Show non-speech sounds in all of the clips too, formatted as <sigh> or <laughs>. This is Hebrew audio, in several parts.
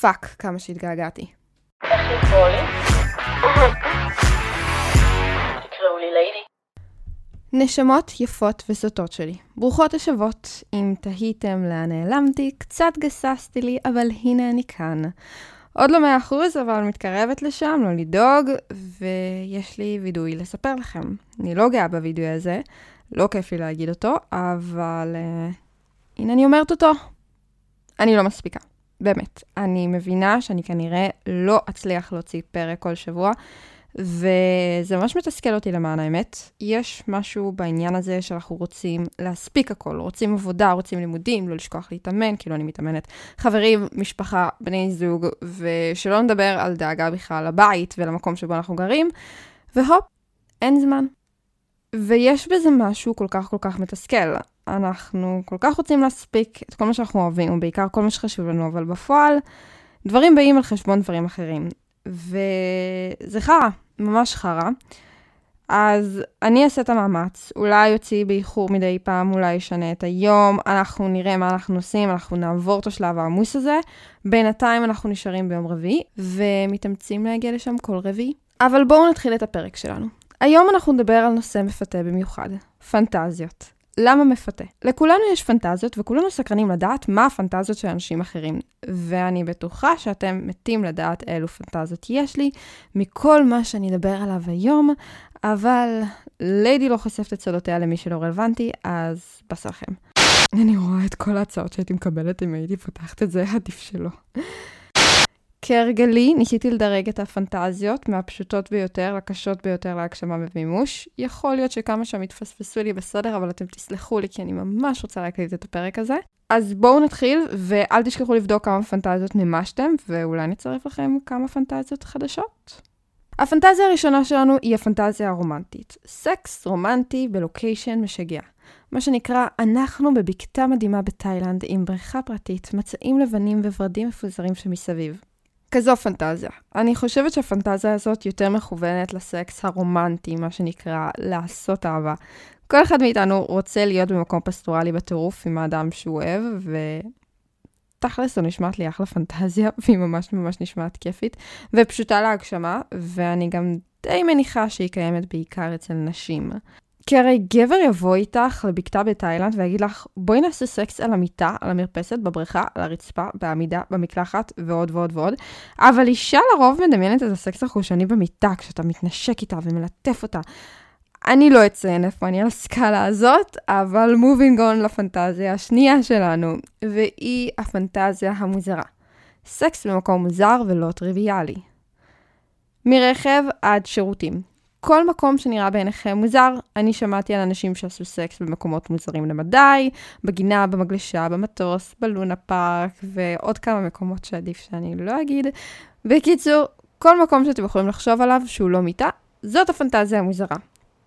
Fuck, כמה שהתגעגעתי. נשמות יפות וסוטות שלי, ברוכות השבות. אם תהיתם לאן נעלמתי, קצת גססתי לי, אבל הנה אני כאן. עוד לא מאה אחוז, אבל מתקרבת לשם, לא לדאוג, ויש לי וידוי לספר לכם. אני לא גאה בווידוי הזה, לא כיף לי להגיד אותו, אבל uh, הנה אני אומרת אותו. אני לא מספיקה, באמת. אני מבינה שאני כנראה לא אצליח להוציא פרק כל שבוע, וזה ממש מתסכל אותי למען האמת. יש משהו בעניין הזה שאנחנו רוצים להספיק הכל, רוצים עבודה, רוצים לימודים, לא לשכוח להתאמן, כאילו אני מתאמנת, חברים, משפחה, בני זוג, ושלא נדבר על דאגה בכלל לבית ולמקום שבו אנחנו גרים, והופ, אין זמן. ויש בזה משהו כל כך כל כך מתסכל. אנחנו כל כך רוצים להספיק את כל מה שאנחנו אוהבים, ובעיקר כל מה שחשוב לנו, אבל בפועל, דברים באים על חשבון דברים אחרים. וזה חרא, ממש חרא. אז אני אעשה את המאמץ, אולי יוציא באיחור מדי פעם, אולי אשנה את היום, אנחנו נראה מה אנחנו עושים, אנחנו נעבור את השלב העמוס הזה. בינתיים אנחנו נשארים ביום רביעי, ומתאמצים להגיע לשם כל רביעי. אבל בואו נתחיל את הפרק שלנו. היום אנחנו נדבר על נושא מפתה במיוחד, פנטזיות. למה מפתה? לכולנו יש פנטזיות, וכולנו סקרנים לדעת מה הפנטזיות של אנשים אחרים. ואני בטוחה שאתם מתים לדעת אילו פנטזיות יש לי מכל מה שאני אדבר עליו היום, אבל ליידי לא חושפת את סודותיה למי שלא רלוונטי, אז בסלכם. אני רואה את כל ההצעות שהייתי מקבלת אם הייתי פותחת את זה, עדיף שלא. כהרגלי, ניסיתי לדרג את הפנטזיות מהפשוטות ביותר לקשות ביותר להגשמה ומימוש. יכול להיות שכמה שם יתפספסו לי בסדר, אבל אתם תסלחו לי כי אני ממש רוצה להקליט את הפרק הזה. אז בואו נתחיל, ואל תשכחו לבדוק כמה פנטזיות מימשתם, ואולי נצרף לכם כמה פנטזיות חדשות. הפנטזיה הראשונה שלנו היא הפנטזיה הרומנטית. סקס רומנטי בלוקיישן משגע. מה שנקרא, אנחנו בבקתה מדהימה בתאילנד עם בריכה פרטית, מצעים לבנים וורדים מפוזרים שמסביב. כזו פנטזיה. אני חושבת שהפנטזיה הזאת יותר מכוונת לסקס הרומנטי, מה שנקרא לעשות אהבה. כל אחד מאיתנו רוצה להיות במקום פסטורלי בטירוף עם האדם שהוא אוהב, ותכלס זו נשמעת לי אחלה פנטזיה, <laughs> והיא ממש ממש נשמעת כיפית, ופשוטה להגשמה, ואני גם די מניחה שהיא קיימת בעיקר אצל נשים. כי הרי גבר יבוא איתך לבקתה בתאילנד ויגיד לך, בואי נעשה סקס על המיטה, על המרפסת, בבריכה, על הרצפה, בעמידה, במקלחת ועוד ועוד ועוד. אבל אישה לרוב מדמיינת את הסקס החושני במיטה, כשאתה מתנשק איתה ומלטף אותה. אני לא אציין איפה אני על הסקאלה הזאת, אבל moving on לפנטזיה השנייה שלנו, והיא הפנטזיה המוזרה. סקס במקום מוזר ולא טריוויאלי. מרכב עד שירותים. כל מקום שנראה בעיניכם מוזר, אני שמעתי על אנשים שעשו סקס במקומות מוזרים למדי, בגינה, במגלשה, במטוס, בלונה פארק, ועוד כמה מקומות שעדיף שאני לא אגיד. בקיצור, כל מקום שאתם יכולים לחשוב עליו שהוא לא מיטה, זאת הפנטזיה המוזרה.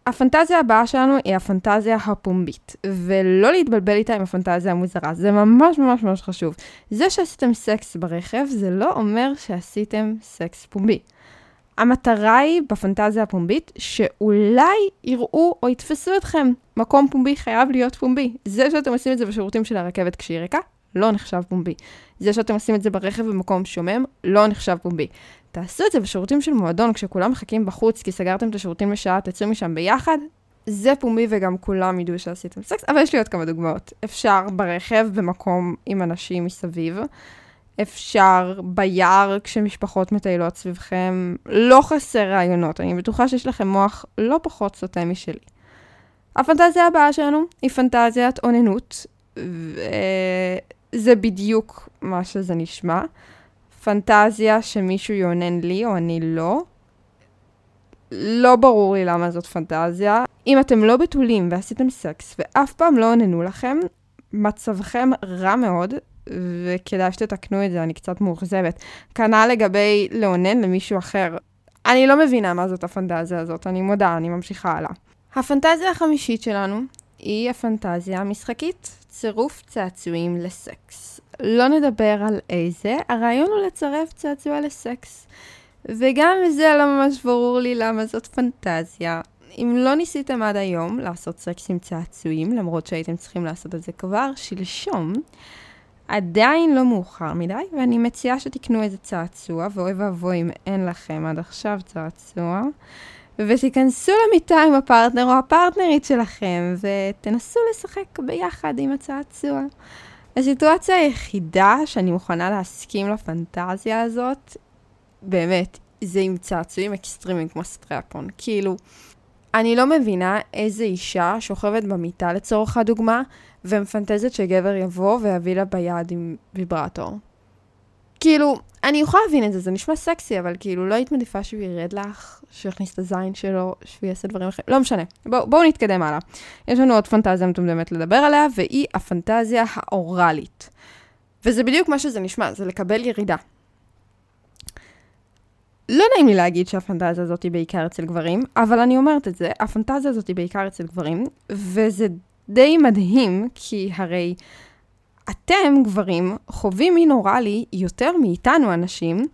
הפנטזיה הבאה שלנו היא הפנטזיה הפומבית, ולא להתבלבל איתה עם הפנטזיה המוזרה, זה ממש ממש ממש חשוב. זה שעשיתם סקס ברכב, זה לא אומר שעשיתם סקס פומבי. המטרה היא בפנטזיה הפומבית שאולי יראו או יתפסו אתכם. מקום פומבי חייב להיות פומבי. זה שאתם עושים את זה בשירותים של הרכבת כשהיא ריקה, לא נחשב פומבי. זה שאתם עושים את זה ברכב במקום שומם, לא נחשב פומבי. תעשו את זה בשירותים של מועדון כשכולם מחכים בחוץ כי סגרתם את השירותים לשעה, תצאו משם ביחד. זה פומבי וגם כולם ידעו שעשיתם סקס, אבל יש לי עוד כמה דוגמאות. אפשר ברכב במקום עם אנשים מסביב. אפשר ביער כשמשפחות מטיילות סביבכם. לא חסר רעיונות, אני בטוחה שיש לכם מוח לא פחות סוטה משלי. הפנטזיה הבאה שלנו היא פנטזיית אוננות, וזה בדיוק מה שזה נשמע. פנטזיה שמישהו יאונן לי או אני לא. לא ברור לי למה זאת פנטזיה. אם אתם לא בתולים ועשיתם סקס ואף פעם לא עוננו לכם, מצבכם רע מאוד, וכדאי שתתקנו את זה, אני קצת מאוכזבת. כנ"ל לגבי לאונן למישהו אחר. אני לא מבינה מה זאת הפנטזיה הזאת, אני מודה, אני ממשיכה הלאה. הפנטזיה החמישית שלנו היא הפנטזיה המשחקית, צירוף צעצועים לסקס. לא נדבר על איזה, הרעיון הוא לצרף צעצוע לסקס. וגם זה לא ממש ברור לי למה זאת פנטזיה. אם לא ניסיתם עד היום לעשות סקס עם צעצועים, למרות שהייתם צריכים לעשות את זה כבר שלשום, עדיין לא מאוחר מדי, ואני מציעה שתקנו איזה צעצוע, ואוי ואבוי אם אין לכם עד עכשיו צעצוע, ותיכנסו למיטה עם הפרטנר או הפרטנרית שלכם, ותנסו לשחק ביחד עם הצעצוע. הסיטואציה היחידה שאני מוכנה להסכים לפנטזיה הזאת, באמת, זה עם צעצועים אקסטרימיים כמו strap-on. כאילו, אני לא מבינה איזה אישה שוכבת במיטה לצורך הדוגמה, ומפנטזת שגבר יבוא ויביא לה ביד עם ויברטור. כאילו, אני יכולה להבין את זה, זה נשמע סקסי, אבל כאילו, לא היית מעדיפה שהוא ירד לך, שהוא יכניס את הזין שלו, שהוא יעשה דברים אחרים, לא משנה. בואו בוא נתקדם הלאה. יש לנו עוד פנטזיה מטומטמת לדבר עליה, והיא הפנטזיה האוראלית. וזה בדיוק מה שזה נשמע, זה לקבל ירידה. לא נעים לי להגיד שהפנטזיה הזאת היא בעיקר אצל גברים, אבל אני אומרת את זה, הפנטזיה הזאת היא בעיקר אצל גברים, וזה די מדהים, כי הרי אתם, גברים, חווים מין אוראלי יותר מאיתנו, הנשים,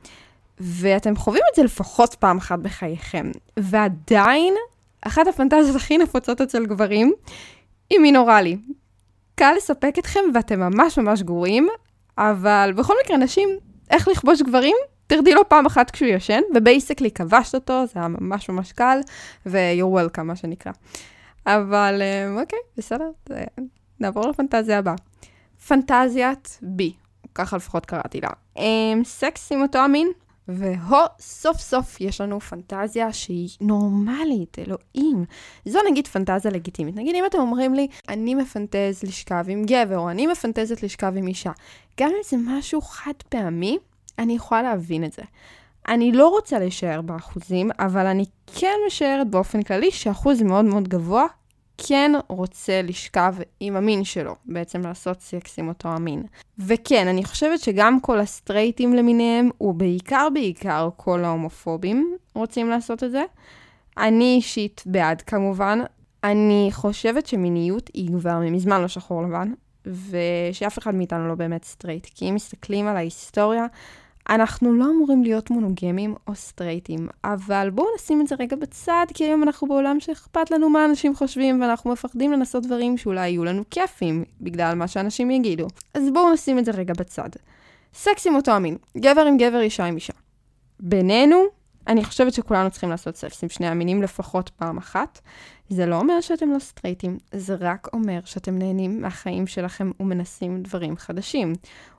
ואתם חווים את זה לפחות פעם אחת בחייכם. ועדיין, אחת הפנטזיות הכי נפוצות אצל גברים היא מין אוראלי. קל לספק אתכם ואתם ממש ממש גרועים, אבל בכל מקרה, נשים, איך לכבוש גברים? תרדי לו פעם אחת כשהוא ישן, ובייסקלי כבשת אותו, זה היה ממש ממש קל, ו-you're welcome, מה שנקרא. אבל אה, אוקיי, בסדר, נעבור לפנטזיה הבאה. פנטזיית בי, ככה לפחות קראתי לה. Um, סקס עם אותו המין, והו, סוף סוף יש לנו פנטזיה שהיא נורמלית, אלוהים. זו נגיד פנטזיה לגיטימית. נגיד אם אתם אומרים לי, אני מפנטז לשכב עם גבר, או אני מפנטזת לשכב עם אישה, גם אם זה משהו חד פעמי, אני יכולה להבין את זה. אני לא רוצה להישאר באחוזים, אבל אני כן משערת באופן כללי שאחוז מאוד מאוד גבוה כן רוצה לשכב עם המין שלו, בעצם לעשות סקס עם אותו המין. וכן, אני חושבת שגם כל הסטרייטים למיניהם, ובעיקר בעיקר כל ההומופובים רוצים לעשות את זה. אני אישית בעד כמובן. אני חושבת שמיניות היא כבר מזמן לא שחור לבן, ושאף אחד מאיתנו לא באמת סטרייט. כי אם מסתכלים על ההיסטוריה, אנחנו לא אמורים להיות מונוגמים או סטרייטים, אבל בואו נשים את זה רגע בצד, כי היום אנחנו בעולם שאכפת לנו מה אנשים חושבים, ואנחנו מפחדים לנסות דברים שאולי יהיו לנו כיפים, בגלל מה שאנשים יגידו. אז בואו נשים את זה רגע בצד. סקס עם אותו המין, גבר עם גבר, אישה עם אישה. בינינו, אני חושבת שכולנו צריכים לעשות סקס עם שני המינים לפחות פעם אחת. זה לא אומר שאתם לא סטרייטים, זה רק אומר שאתם נהנים מהחיים שלכם ומנסים דברים חדשים.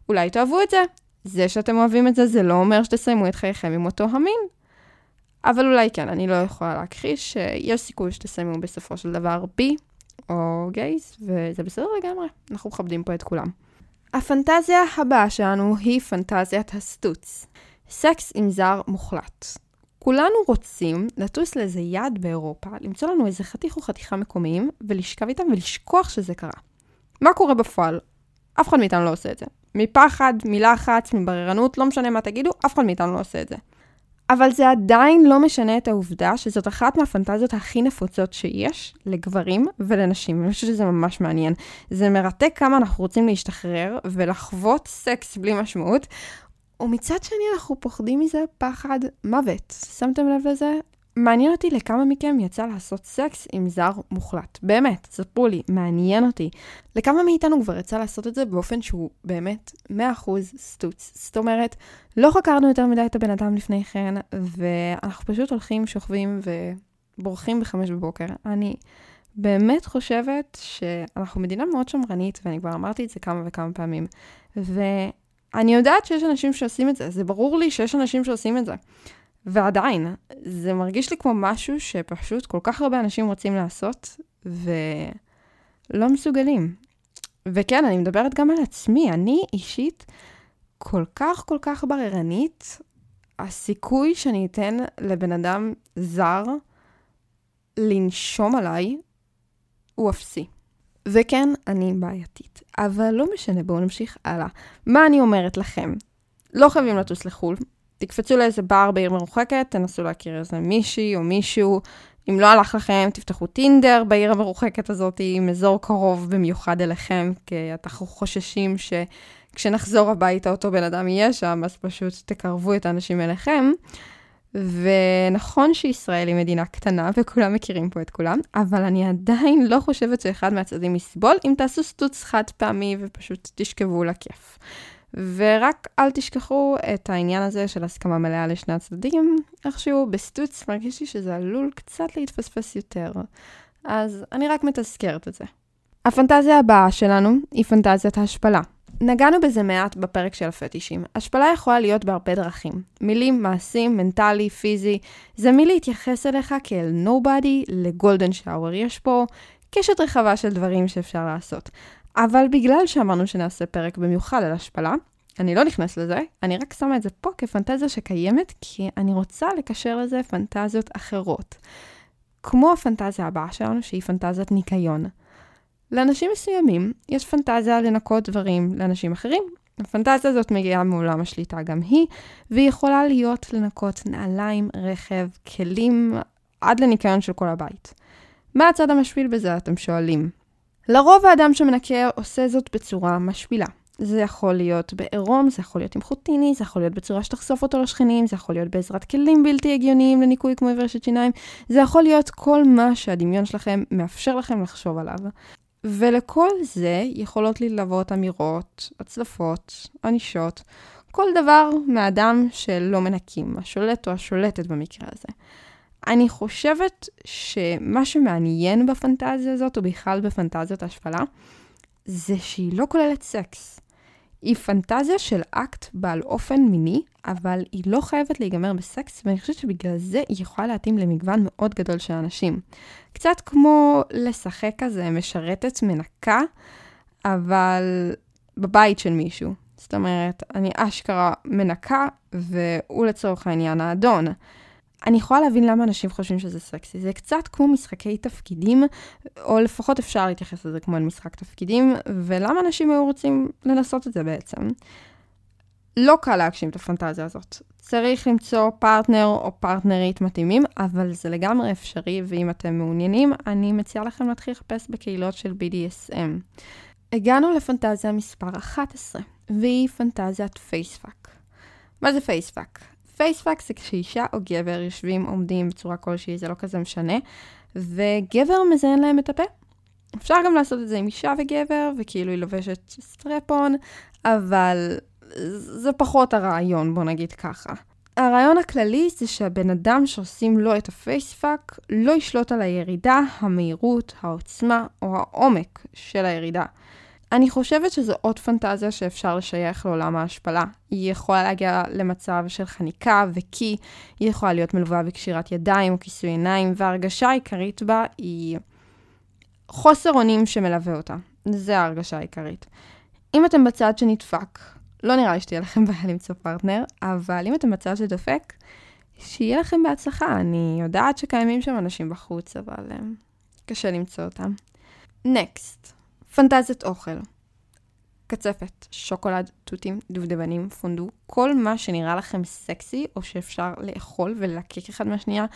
אולי תאהבו את זה, זה שאתם אוהבים את זה, זה לא אומר שתסיימו את חייכם עם אותו המין. אבל אולי כן, אני לא יכולה להכחיש שיש סיכוי שתסיימו בסופו של דבר בי או גייז, וזה בסדר לגמרי, אנחנו מכבדים פה את כולם. הפנטזיה הבאה שלנו היא פנטזיית הסטוץ. סקס עם זר מוחלט. כולנו רוצים לטוס לאיזה יעד באירופה, למצוא לנו איזה חתיך או חתיכה מקומיים, ולשכב איתם ולשכוח שזה קרה. מה קורה בפועל? אף אחד מאיתנו לא עושה את זה. מפחד, מלחץ, מבררנות, לא משנה מה תגידו, אף אחד מאיתנו לא עושה את זה. אבל זה עדיין לא משנה את העובדה שזאת אחת מהפנטזיות הכי נפוצות שיש לגברים ולנשים. אני חושבת שזה ממש מעניין. זה מרתק כמה אנחנו רוצים להשתחרר ולחוות סקס בלי משמעות, ומצד שני אנחנו פוחדים מזה פחד מוות. שמתם לב לזה? מעניין אותי לכמה מכם יצא לעשות סקס עם זר מוחלט. באמת, ספרו לי, מעניין אותי. לכמה מאיתנו כבר יצא לעשות את זה באופן שהוא באמת 100% סטוץ. זאת אומרת, לא חקרנו יותר מדי את הבן אדם לפני כן, ואנחנו פשוט הולכים, שוכבים ובורחים בחמש בבוקר. אני באמת חושבת שאנחנו מדינה מאוד שמרנית, ואני כבר אמרתי את זה כמה וכמה פעמים. ואני יודעת שיש אנשים שעושים את זה, זה ברור לי שיש אנשים שעושים את זה. ועדיין, זה מרגיש לי כמו משהו שפשוט כל כך הרבה אנשים רוצים לעשות, ולא מסוגלים. וכן, אני מדברת גם על עצמי. אני אישית כל כך כל כך בררנית, הסיכוי שאני אתן לבן אדם זר לנשום עליי הוא אפסי. וכן, אני בעייתית. אבל לא משנה, בואו נמשיך הלאה. מה אני אומרת לכם? לא חייבים לטוס לחו"ל, תקפצו לאיזה בר בעיר מרוחקת, תנסו להכיר איזה מישהי או מישהו. אם לא הלך לכם, תפתחו טינדר בעיר המרוחקת הזאת, עם אזור קרוב במיוחד אליכם, כי אנחנו חוששים שכשנחזור הביתה אותו בן אדם יהיה שם, אז פשוט תקרבו את האנשים אליכם. ונכון שישראל היא מדינה קטנה וכולם מכירים פה את כולם, אבל אני עדיין לא חושבת שאחד מהצדדים יסבול אם תעשו סטוץ חד פעמי ופשוט תשכבו לכיף. ורק אל תשכחו את העניין הזה של הסכמה מלאה לשני הצדדים, איכשהו בסטוץ מרגיש לי שזה עלול קצת להתפספס יותר. אז אני רק מתזכרת את זה. הפנטזיה הבאה שלנו היא פנטזיית ההשפלה. נגענו בזה מעט בפרק של הפטישים. השפלה יכולה להיות בהרבה דרכים. מילים, מעשים, מנטלי, פיזי. זה מי להתייחס אליך כאל נובדי, לגולדן שאוור. יש פה קשת רחבה של דברים שאפשר לעשות. אבל בגלל שאמרנו שנעשה פרק במיוחד על השפלה, אני לא נכנס לזה, אני רק שמה את זה פה כפנטזיה שקיימת, כי אני רוצה לקשר לזה פנטזיות אחרות. כמו הפנטזיה הבאה שלנו, שהיא פנטזיית ניקיון. לאנשים מסוימים יש פנטזיה לנקות דברים לאנשים אחרים. הפנטזיה הזאת מגיעה מעולם השליטה גם היא, והיא יכולה להיות לנקות נעליים, רכב, כלים, עד לניקיון של כל הבית. מה הצד המשפיל בזה, אתם שואלים? לרוב האדם שמנקה עושה זאת בצורה משפילה. זה יכול להיות בעירום, זה יכול להיות עם חוטיני, זה יכול להיות בצורה שתחשוף אותו לשכנים, זה יכול להיות בעזרת כלים בלתי הגיוניים לניקוי כמו עברשת שיניים, זה יכול להיות כל מה שהדמיון שלכם מאפשר לכם לחשוב עליו. ולכל זה יכולות ללוות אמירות, הצלפות, ענישות, כל דבר מאדם שלא מנקים, השולט או השולטת במקרה הזה. אני חושבת שמה שמעניין בפנטזיה הזאת, או בכלל בפנטזיות השפלה, זה שהיא לא כוללת סקס. היא פנטזיה של אקט בעל אופן מיני, אבל היא לא חייבת להיגמר בסקס, ואני חושבת שבגלל זה היא יכולה להתאים למגוון מאוד גדול של אנשים. קצת כמו לשחק כזה משרתת מנקה, אבל בבית של מישהו. זאת אומרת, אני אשכרה מנקה, והוא לצורך העניין האדון. אני יכולה להבין למה אנשים חושבים שזה סקסי. זה קצת כמו משחקי תפקידים, או לפחות אפשר להתייחס לזה כמו אל משחק תפקידים, ולמה אנשים היו רוצים לנסות את זה בעצם. לא קל להגשים את הפנטזיה הזאת. צריך למצוא פרטנר או פרטנרית מתאימים, אבל זה לגמרי אפשרי, ואם אתם מעוניינים, אני מציעה לכם להתחיל לחפש בקהילות של BDSM. הגענו לפנטזיה מספר 11, והיא פנטזיית face fuck. מה זה face fuck? face fuck זה כשאישה או גבר יושבים, עומדים בצורה כלשהי, זה לא כזה משנה, וגבר מזיין להם את הפה. אפשר גם לעשות את זה עם אישה וגבר, וכאילו היא לובשת strap-on, אבל זה פחות הרעיון, בוא נגיד ככה. הרעיון הכללי זה שהבן אדם שעושים לו את ה face fuck לא ישלוט על הירידה, המהירות, העוצמה או העומק של הירידה. אני חושבת שזו עוד פנטזיה שאפשר לשייך לעולם ההשפלה. היא יכולה להגיע למצב של חניקה וקי, היא יכולה להיות מלווה בקשירת ידיים או כיסוי עיניים, וההרגשה העיקרית בה היא חוסר אונים שמלווה אותה. זה ההרגשה העיקרית. אם אתם בצד שנדפק, לא נראה לי שתהיה לכם בעיה למצוא פרטנר, אבל אם אתם בצד שדופק, שיהיה לכם בהצלחה. אני יודעת שקיימים שם אנשים בחוץ, אבל um, קשה למצוא אותם. נקסט. פנטזיית אוכל. קצפת, שוקולד, תותים, דובדבנים, פונדו, כל מה שנראה לכם סקסי או שאפשר לאכול וללקק אחד מהשנייה,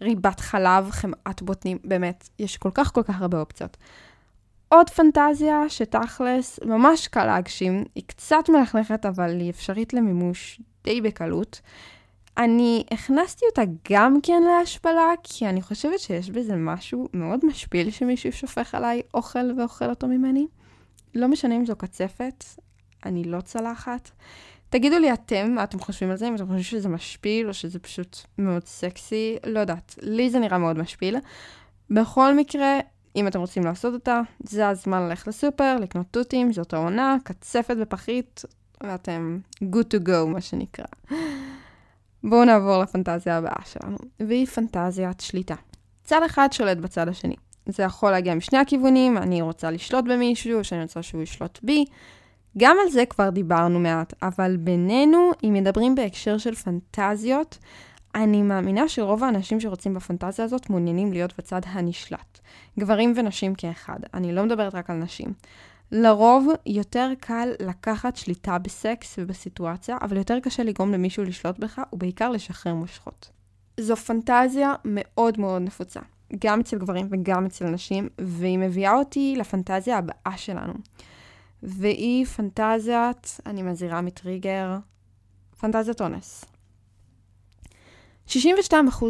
ריבת חלב, חמאת בוטנים, באמת, יש כל כך כל כך הרבה אופציות. עוד פנטזיה שתכלס ממש קל להגשים, היא קצת מלכלכת אבל היא אפשרית למימוש די בקלות. אני הכנסתי אותה גם כן להשפלה, כי אני חושבת שיש בזה משהו מאוד משפיל שמישהו שופך עליי אוכל ואוכל אותו ממני. לא משנה אם זו קצפת, אני לא צלחת. תגידו לי אתם מה אתם חושבים על זה, אם אתם חושבים שזה משפיל או שזה פשוט מאוד סקסי, לא יודעת. לי זה נראה מאוד משפיל. בכל מקרה, אם אתם רוצים לעשות אותה, זה הזמן ללכת לסופר, לקנות תותים, זאת העונה, קצפת בפחית, ואתם good to go, מה שנקרא. בואו נעבור לפנטזיה הבאה שלנו, והיא פנטזיית שליטה. צד אחד שולט בצד השני. זה יכול להגיע משני הכיוונים, אני רוצה לשלוט במישהו, שאני רוצה שהוא ישלוט בי. גם על זה כבר דיברנו מעט, אבל בינינו, אם מדברים בהקשר של פנטזיות, אני מאמינה שרוב האנשים שרוצים בפנטזיה הזאת מעוניינים להיות בצד הנשלט. גברים ונשים כאחד, אני לא מדברת רק על נשים. לרוב יותר קל לקחת שליטה בסקס ובסיטואציה, אבל יותר קשה לגרום למישהו לשלוט בך, ובעיקר לשחרר מושכות. זו פנטזיה מאוד מאוד נפוצה, גם אצל גברים וגם אצל נשים, והיא מביאה אותי לפנטזיה הבאה שלנו. והיא פנטזיית, אני מזהירה מטריגר, פנטזיית אונס. 62%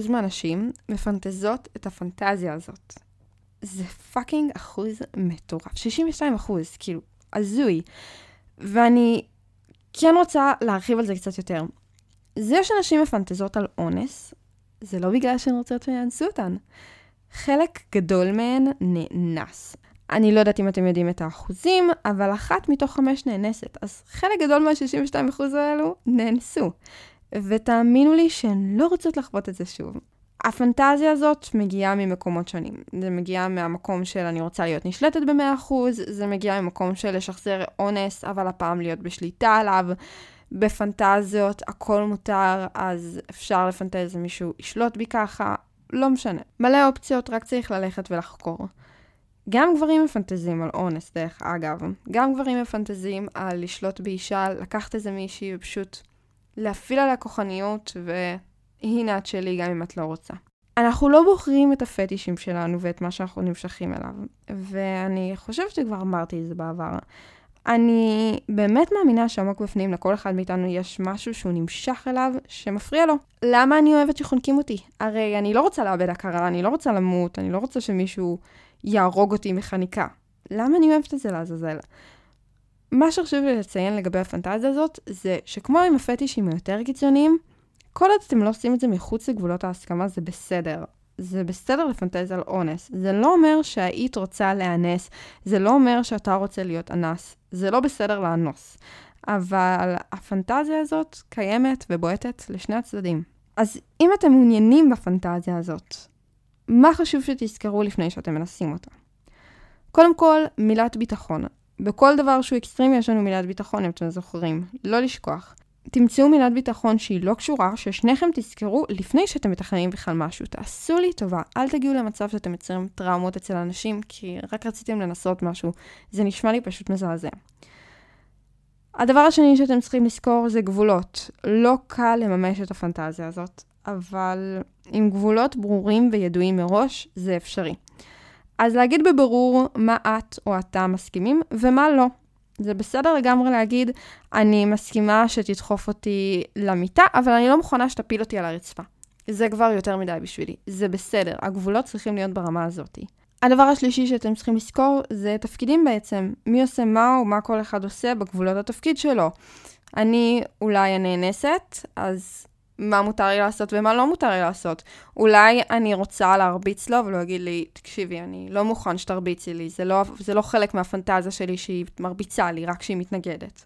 מהנשים מפנטזות את הפנטזיה הזאת. זה fucking אחוז מטורף. 62 אחוז, כאילו, הזוי. ואני כן רוצה להרחיב על זה קצת יותר. זה שאנשים מפנטזות על אונס, זה לא בגלל שהן רוצות שיאנסו אותן. חלק גדול מהן נאנס. אני לא יודעת אם אתם יודעים את האחוזים, אבל אחת מתוך חמש נאנסת. אז חלק גדול מה-62% האלו נאנסו. ותאמינו לי שהן לא רוצות לחוות את זה שוב. הפנטזיה הזאת מגיעה ממקומות שונים. זה מגיע מהמקום של אני רוצה להיות נשלטת ב-100%, זה מגיע ממקום של לשחזר אונס, אבל הפעם להיות בשליטה עליו. בפנטזיות הכל מותר, אז אפשר לפנטז ומישהו ישלוט בי ככה, לא משנה. מלא אופציות, רק צריך ללכת ולחקור. גם גברים מפנטזים על אונס, דרך אגב. גם גברים מפנטזים על לשלוט באישה, לקחת איזה מישהי ופשוט להפעיל עליה כוחניות, והנה את שלי גם אם את לא רוצה. אנחנו לא בוחרים את הפטישים שלנו ואת מה שאנחנו נמשכים אליו, ואני חושבת שכבר אמרתי את זה בעבר. אני באמת מאמינה שעמוק בפנים לכל אחד מאיתנו יש משהו שהוא נמשך אליו שמפריע לו. למה אני אוהבת שחונקים אותי? הרי אני לא רוצה לאבד הכרה, אני לא רוצה למות, אני לא רוצה שמישהו יהרוג אותי מחניקה. למה אני אוהבת את זה לעזאזל? מה שחשוב לי לציין לגבי הפנטזיה הזאת, זה שכמו עם הפטישים היותר קיצוניים, כל עוד אתם לא עושים את זה מחוץ לגבולות ההסכמה, זה בסדר. זה בסדר לפנטז על אונס. זה לא אומר שהיית רוצה להיאנס, זה לא אומר שאתה רוצה להיות אנס. זה לא בסדר לאנוס. אבל הפנטזיה הזאת קיימת ובועטת לשני הצדדים. אז אם אתם מעוניינים בפנטזיה הזאת, מה חשוב שתזכרו לפני שאתם מנסים אותה? קודם כל, מילת ביטחון. בכל דבר שהוא אקסטרימי יש לנו מילת ביטחון, אם אתם זוכרים. לא לשכוח. תמצאו מילת ביטחון שהיא לא קשורה, ששניכם תזכרו לפני שאתם מתכננים בכלל משהו. תעשו לי טובה, אל תגיעו למצב שאתם יוצרים טראומות אצל אנשים, כי רק רציתם לנסות משהו. זה נשמע לי פשוט מזעזע. הדבר השני שאתם צריכים לזכור זה גבולות. לא קל לממש את הפנטזיה הזאת, אבל עם גבולות ברורים וידועים מראש, זה אפשרי. אז להגיד בברור מה את או אתה מסכימים ומה לא. זה בסדר לגמרי להגיד, אני מסכימה שתדחוף אותי למיטה, אבל אני לא מוכנה שתפיל אותי על הרצפה. זה כבר יותר מדי בשבילי. זה בסדר, הגבולות צריכים להיות ברמה הזאת. הדבר השלישי שאתם צריכים לזכור זה תפקידים בעצם. מי עושה מה או מה כל אחד עושה בגבולות התפקיד שלו. אני אולי הנאנסת, אז מה מותר לי לעשות ומה לא מותר לי לעשות. אולי אני רוצה להרביץ לו, אבל הוא יגיד לי, תקשיבי, אני לא מוכן שתרביצי לי, זה לא, זה לא חלק מהפנטזיה שלי שהיא מרביצה לי, רק כשהיא מתנגדת.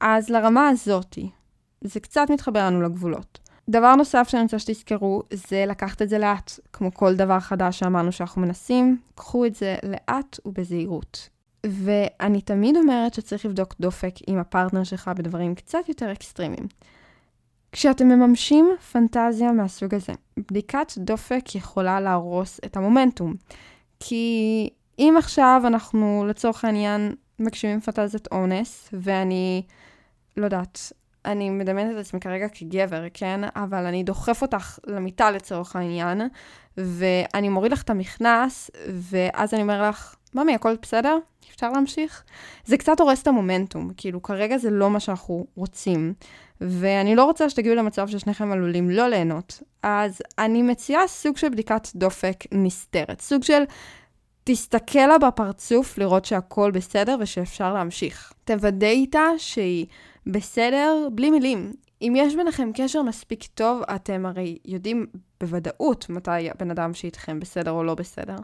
אז לרמה הזאתי, זה קצת מתחבר לנו לגבולות. דבר נוסף שאני רוצה שתזכרו, זה לקחת את זה לאט. כמו כל דבר חדש שאמרנו שאנחנו מנסים, קחו את זה לאט ובזהירות. ואני תמיד אומרת שצריך לבדוק דופק עם הפרטנר שלך בדברים קצת יותר אקסטרימיים. כשאתם מממשים פנטזיה מהסוג הזה, בדיקת דופק יכולה להרוס את המומנטום. כי אם עכשיו אנחנו לצורך העניין מגשימים פנטזיית אונס, ואני, לא יודעת, אני מדמיינת את עצמי כרגע כגבר, כן? אבל אני דוחף אותך למיטה לצורך העניין, ואני מוריד לך את המכנס, ואז אני אומר לך, ממי, הכל בסדר? אפשר להמשיך? זה קצת הורס את המומנטום, כאילו כרגע זה לא מה שאנחנו רוצים, ואני לא רוצה שתגיעו למצב ששניכם עלולים לא ליהנות. אז אני מציעה סוג של בדיקת דופק נסתרת, סוג של תסתכל לה בפרצוף לראות שהכל בסדר ושאפשר להמשיך. תוודא איתה שהיא בסדר בלי מילים. אם יש ביניכם קשר מספיק טוב, אתם הרי יודעים בוודאות מתי הבן אדם שאיתכם בסדר או לא בסדר.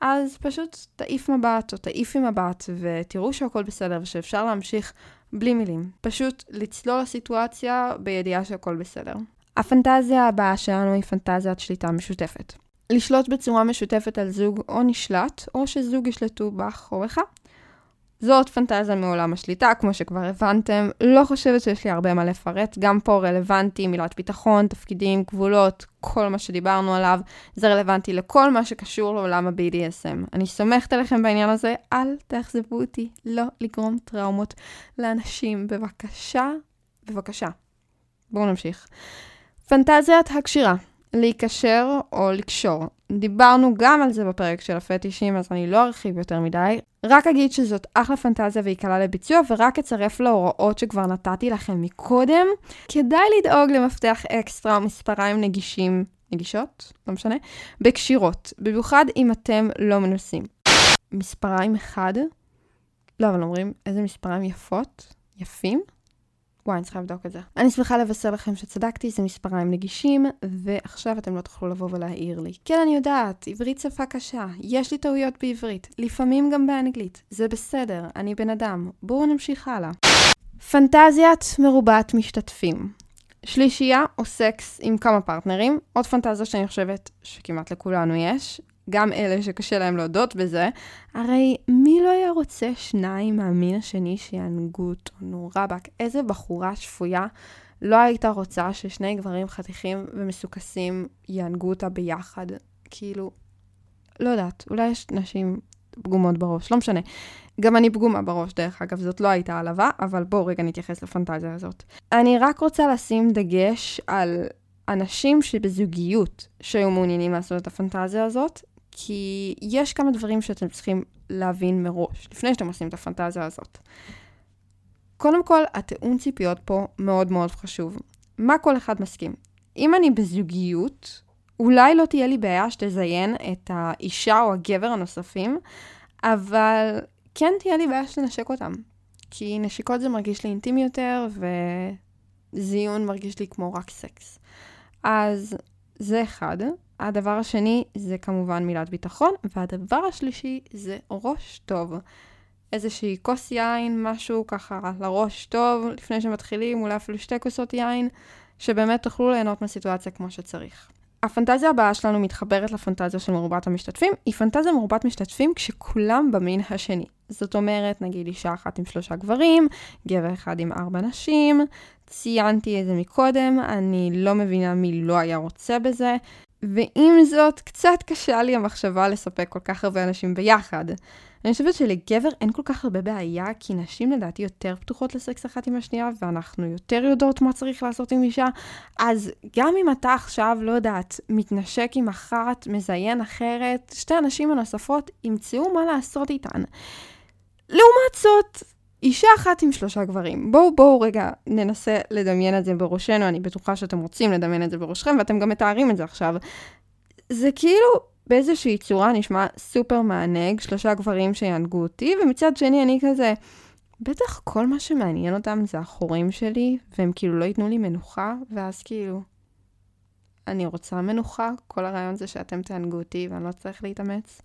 אז פשוט תעיף מבט או תעיפי מבט ותראו שהכל בסדר ושאפשר להמשיך בלי מילים. פשוט לצלול לסיטואציה בידיעה שהכל בסדר. הפנטזיה הבאה שלנו היא פנטזיית שליטה משותפת. לשלוט בצורה משותפת על זוג או נשלט, או שזוג ישלטו בך או בך. זאת פנטזיה מעולם השליטה, כמו שכבר הבנתם. לא חושבת שיש לי הרבה מה לפרט. גם פה רלוונטי מילת ביטחון, תפקידים, גבולות, כל מה שדיברנו עליו. זה רלוונטי לכל מה שקשור לעולם ה-BDSM. אני סומכת עליכם בעניין הזה, אל תאכזבו אותי לא לגרום טראומות לאנשים. בבקשה, בבקשה. בואו נמשיך. פנטזיית הקשירה. להיקשר או לקשור. דיברנו גם על זה בפרק של הפטישים, אז אני לא ארחיב יותר מדי. רק אגיד שזאת אחלה פנטזיה והיא קלה לביצוע, ורק אצרף להוראות שכבר נתתי לכם מקודם. כדאי לדאוג למפתח אקסטרה או מספריים נגישים, נגישות? לא משנה. בקשירות, במיוחד אם אתם לא מנוסים. מספריים אחד, לא, אבל אומרים איזה מספריים יפות, יפים. וואי, אני צריכה לבדוק את זה. אני שמחה לבשר לכם שצדקתי, זה מספריים נגישים, ועכשיו אתם לא תוכלו לבוא ולהעיר לי. כן, אני יודעת, עברית שפה קשה, יש לי טעויות בעברית, לפעמים גם באנגלית, זה בסדר, אני בן אדם. בואו נמשיך הלאה. פנטזיית מרובת משתתפים. שלישייה או סקס עם כמה פרטנרים, עוד פנטזיה שאני חושבת שכמעט לכולנו יש, גם אלה שקשה להם להודות בזה, הרי מי לא היה רוצה שניים מהמין השני שיענגו אותו? נו רבאק, איזה בחורה שפויה לא הייתה רוצה ששני גברים חתיכים ומסוכסים יענגו אותה ביחד? כאילו, לא יודעת, אולי יש נשים פגומות בראש, לא משנה. גם אני פגומה בראש, דרך אגב, זאת לא הייתה העלבה, אבל בואו רגע נתייחס לפנטזיה הזאת. אני רק רוצה לשים דגש על אנשים שבזוגיות שהיו מעוניינים לעשות את הפנטזיה הזאת, כי יש כמה דברים שאתם צריכים להבין מראש, לפני שאתם עושים את הפנטזיה הזאת. קודם כל, התיאום ציפיות פה מאוד מאוד חשוב. מה כל אחד מסכים? אם אני בזוגיות, אולי לא תהיה לי בעיה שתזיין את האישה או הגבר הנוספים, אבל כן תהיה לי בעיה שתנשק אותם. כי נשיקות זה מרגיש לי אינטימי יותר, וזיון מרגיש לי כמו רק סקס. אז זה אחד. הדבר השני זה כמובן מילת ביטחון, והדבר השלישי זה ראש טוב. איזושהי כוס יין, משהו ככה לראש טוב, לפני שמתחילים, אולי אפילו שתי כוסות יין, שבאמת תוכלו ליהנות מהסיטואציה כמו שצריך. הפנטזיה הבאה שלנו מתחברת לפנטזיה של מרובת המשתתפים, היא פנטזיה מרובת משתתפים כשכולם במין השני. זאת אומרת, נגיד אישה אחת עם שלושה גברים, גבר אחד עם ארבע נשים, ציינתי את זה מקודם, אני לא מבינה מי לא היה רוצה בזה, ועם זאת, קצת קשה לי המחשבה לספק כל כך הרבה אנשים ביחד. אני חושבת שלגבר אין כל כך הרבה בעיה, כי נשים לדעתי יותר פתוחות לסקס אחת עם השנייה, ואנחנו יותר יודעות מה צריך לעשות עם אישה. אז גם אם אתה עכשיו, לא יודעת, מתנשק עם אחת, מזיין אחרת, שתי הנשים הנוספות ימצאו מה לעשות איתן. לעומת זאת, אישה אחת עם שלושה גברים. בואו, בואו רגע ננסה לדמיין את זה בראשנו, אני בטוחה שאתם רוצים לדמיין את זה בראשכם, ואתם גם מתארים את זה עכשיו. זה כאילו באיזושהי צורה נשמע סופר מענג, שלושה גברים שיענגו אותי, ומצד שני אני כזה, בטח כל מה שמעניין אותם זה החורים שלי, והם כאילו לא ייתנו לי מנוחה, ואז כאילו, אני רוצה מנוחה, כל הרעיון זה שאתם תענגו אותי ואני לא צריך להתאמץ.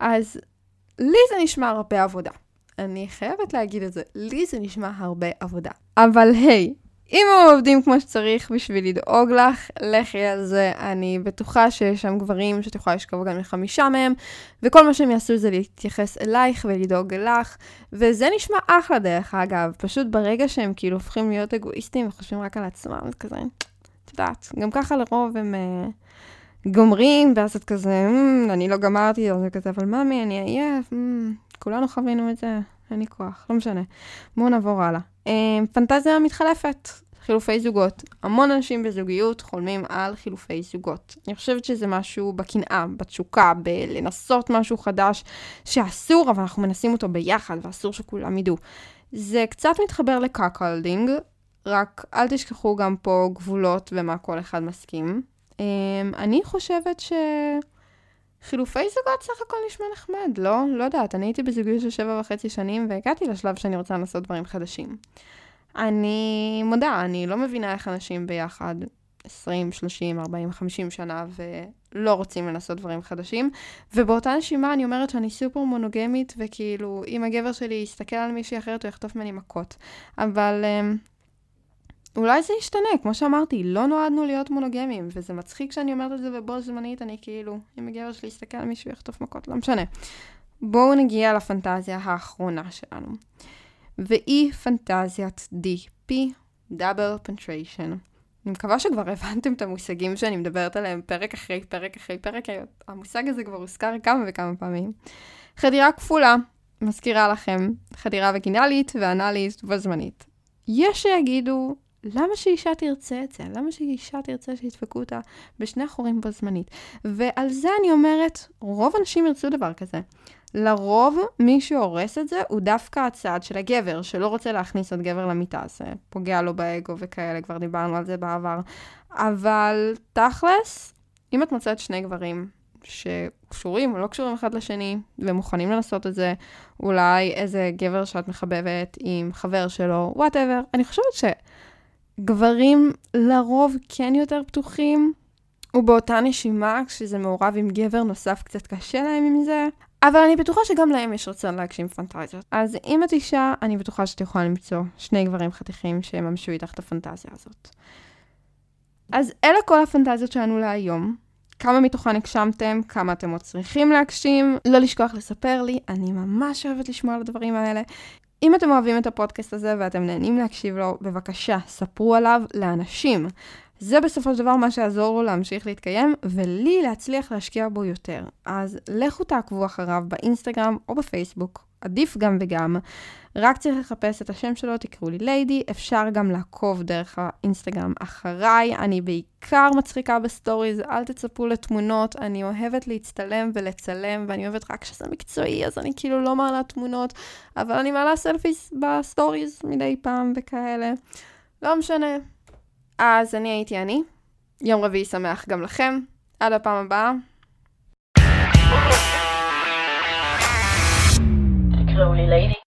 אז לי זה נשמע הרבה עבודה. אני חייבת להגיד את זה, לי זה נשמע הרבה עבודה. אבל היי, אם הם עובדים כמו שצריך בשביל לדאוג לך, לכי על זה. אני בטוחה שיש שם גברים שאת יכולה לשכב גם לחמישה מהם, וכל מה שהם יעשו זה להתייחס אלייך ולדאוג לך, וזה נשמע אחלה דרך אגב. פשוט ברגע שהם כאילו הופכים להיות אגואיסטים וחושבים רק על עצמם, זה כזה, את יודעת, גם ככה לרוב הם... uh, גומרים, ואז את כזה, mm, אני לא גמרתי, אז זה כזה, אבל ממי, אני עייף, mm, כולנו חווינו את זה, אין לי כוח, לא משנה. בואו נעבור הלאה. אמ, פנטזיה מתחלפת, חילופי זוגות. המון אנשים בזוגיות חולמים על חילופי זוגות. אני חושבת שזה משהו בקנאה, בתשוקה, בלנסות משהו חדש שאסור, אבל אנחנו מנסים אותו ביחד, ואסור שכולם ידעו. זה קצת מתחבר לקקלדינג, רק אל תשכחו גם פה גבולות ומה כל אחד מסכים. אמ, אני חושבת ש... חילופי זוגות סך הכל נשמע נחמד, לא? לא יודעת, אני הייתי בזוגיות של שבע וחצי שנים והגעתי לשלב שאני רוצה לעשות דברים חדשים. אני מודה, אני לא מבינה איך אנשים ביחד 20, 30, 40, 50 שנה ולא רוצים לנסות דברים חדשים. ובאותה נשימה אני אומרת שאני סופר מונוגמית, וכאילו, אם הגבר שלי יסתכל על מישהי אחרת, הוא יחטוף ממני מכות. אבל אמ, אולי זה ישתנה, כמו שאמרתי, לא נועדנו להיות מונוגמים, וזה מצחיק שאני אומרת את זה ובו זמנית אני כאילו, אם הגבר שלי יסתכל על מישהו יחטוף מכות, לא משנה. בואו נגיע לפנטזיה האחרונה שלנו, והיא פנטזיית DP, Double Penetration. אני מקווה שכבר הבנתם את המושגים שאני מדברת עליהם פרק אחרי פרק אחרי פרק, המושג הזה כבר הוזכר כמה וכמה פעמים. חדירה כפולה, מזכירה לכם, חדירה וגינלית ואנאלית ובו זמנית. יש שיגידו למה שאישה תרצה את זה? למה שאישה תרצה שידפקו אותה בשני חורים בו זמנית? ועל זה אני אומרת, רוב הנשים ירצו דבר כזה. לרוב, מי שהורס את זה הוא דווקא הצעד של הגבר, שלא רוצה להכניס עוד גבר למיטה, זה פוגע לו באגו וכאלה, כבר דיברנו על זה בעבר. אבל תכלס, אם את מוצאת שני גברים שקשורים או לא קשורים אחד לשני, ומוכנים לנסות את זה, אולי איזה גבר שאת מחבבת עם חבר שלו, וואטאבר, אני חושבת שגברים לרוב כן יותר פתוחים, ובאותה נשימה, כשזה מעורב עם גבר נוסף, קצת קשה להם עם זה, אבל אני בטוחה שגם להם יש רצון להגשים פנטזיות. אז אם את אישה, אני בטוחה שאת יכולה למצוא שני גברים חתיכים שיממשו איתך את הפנטזיה הזאת. אז אלה כל הפנטזיות שלנו להיום. כמה מתוכן הגשמתם, כמה אתם עוד צריכים להגשים. לא לשכוח לספר לי, אני ממש אוהבת לשמוע על הדברים האלה. אם אתם אוהבים את הפודקאסט הזה ואתם נהנים להקשיב לו, בבקשה, ספרו עליו לאנשים. זה בסופו של דבר מה שיעזור לו להמשיך להתקיים, ולי להצליח להשקיע בו יותר. אז לכו תעקבו אחריו באינסטגרם או בפייסבוק, עדיף גם וגם. רק צריך לחפש את השם שלו, תקראו לי ליידי, אפשר גם לעקוב דרך האינסטגרם אחריי. אני בעיקר מצחיקה בסטוריז, אל תצפו לתמונות, אני אוהבת להצטלם ולצלם, ואני אוהבת רק שזה מקצועי, אז אני כאילו לא מעלה תמונות, אבל אני מעלה selfies בסטוריז מדי פעם וכאלה. לא משנה. אז אני הייתי אני. יום רביעי שמח גם לכם. עד הפעם הבאה. lady.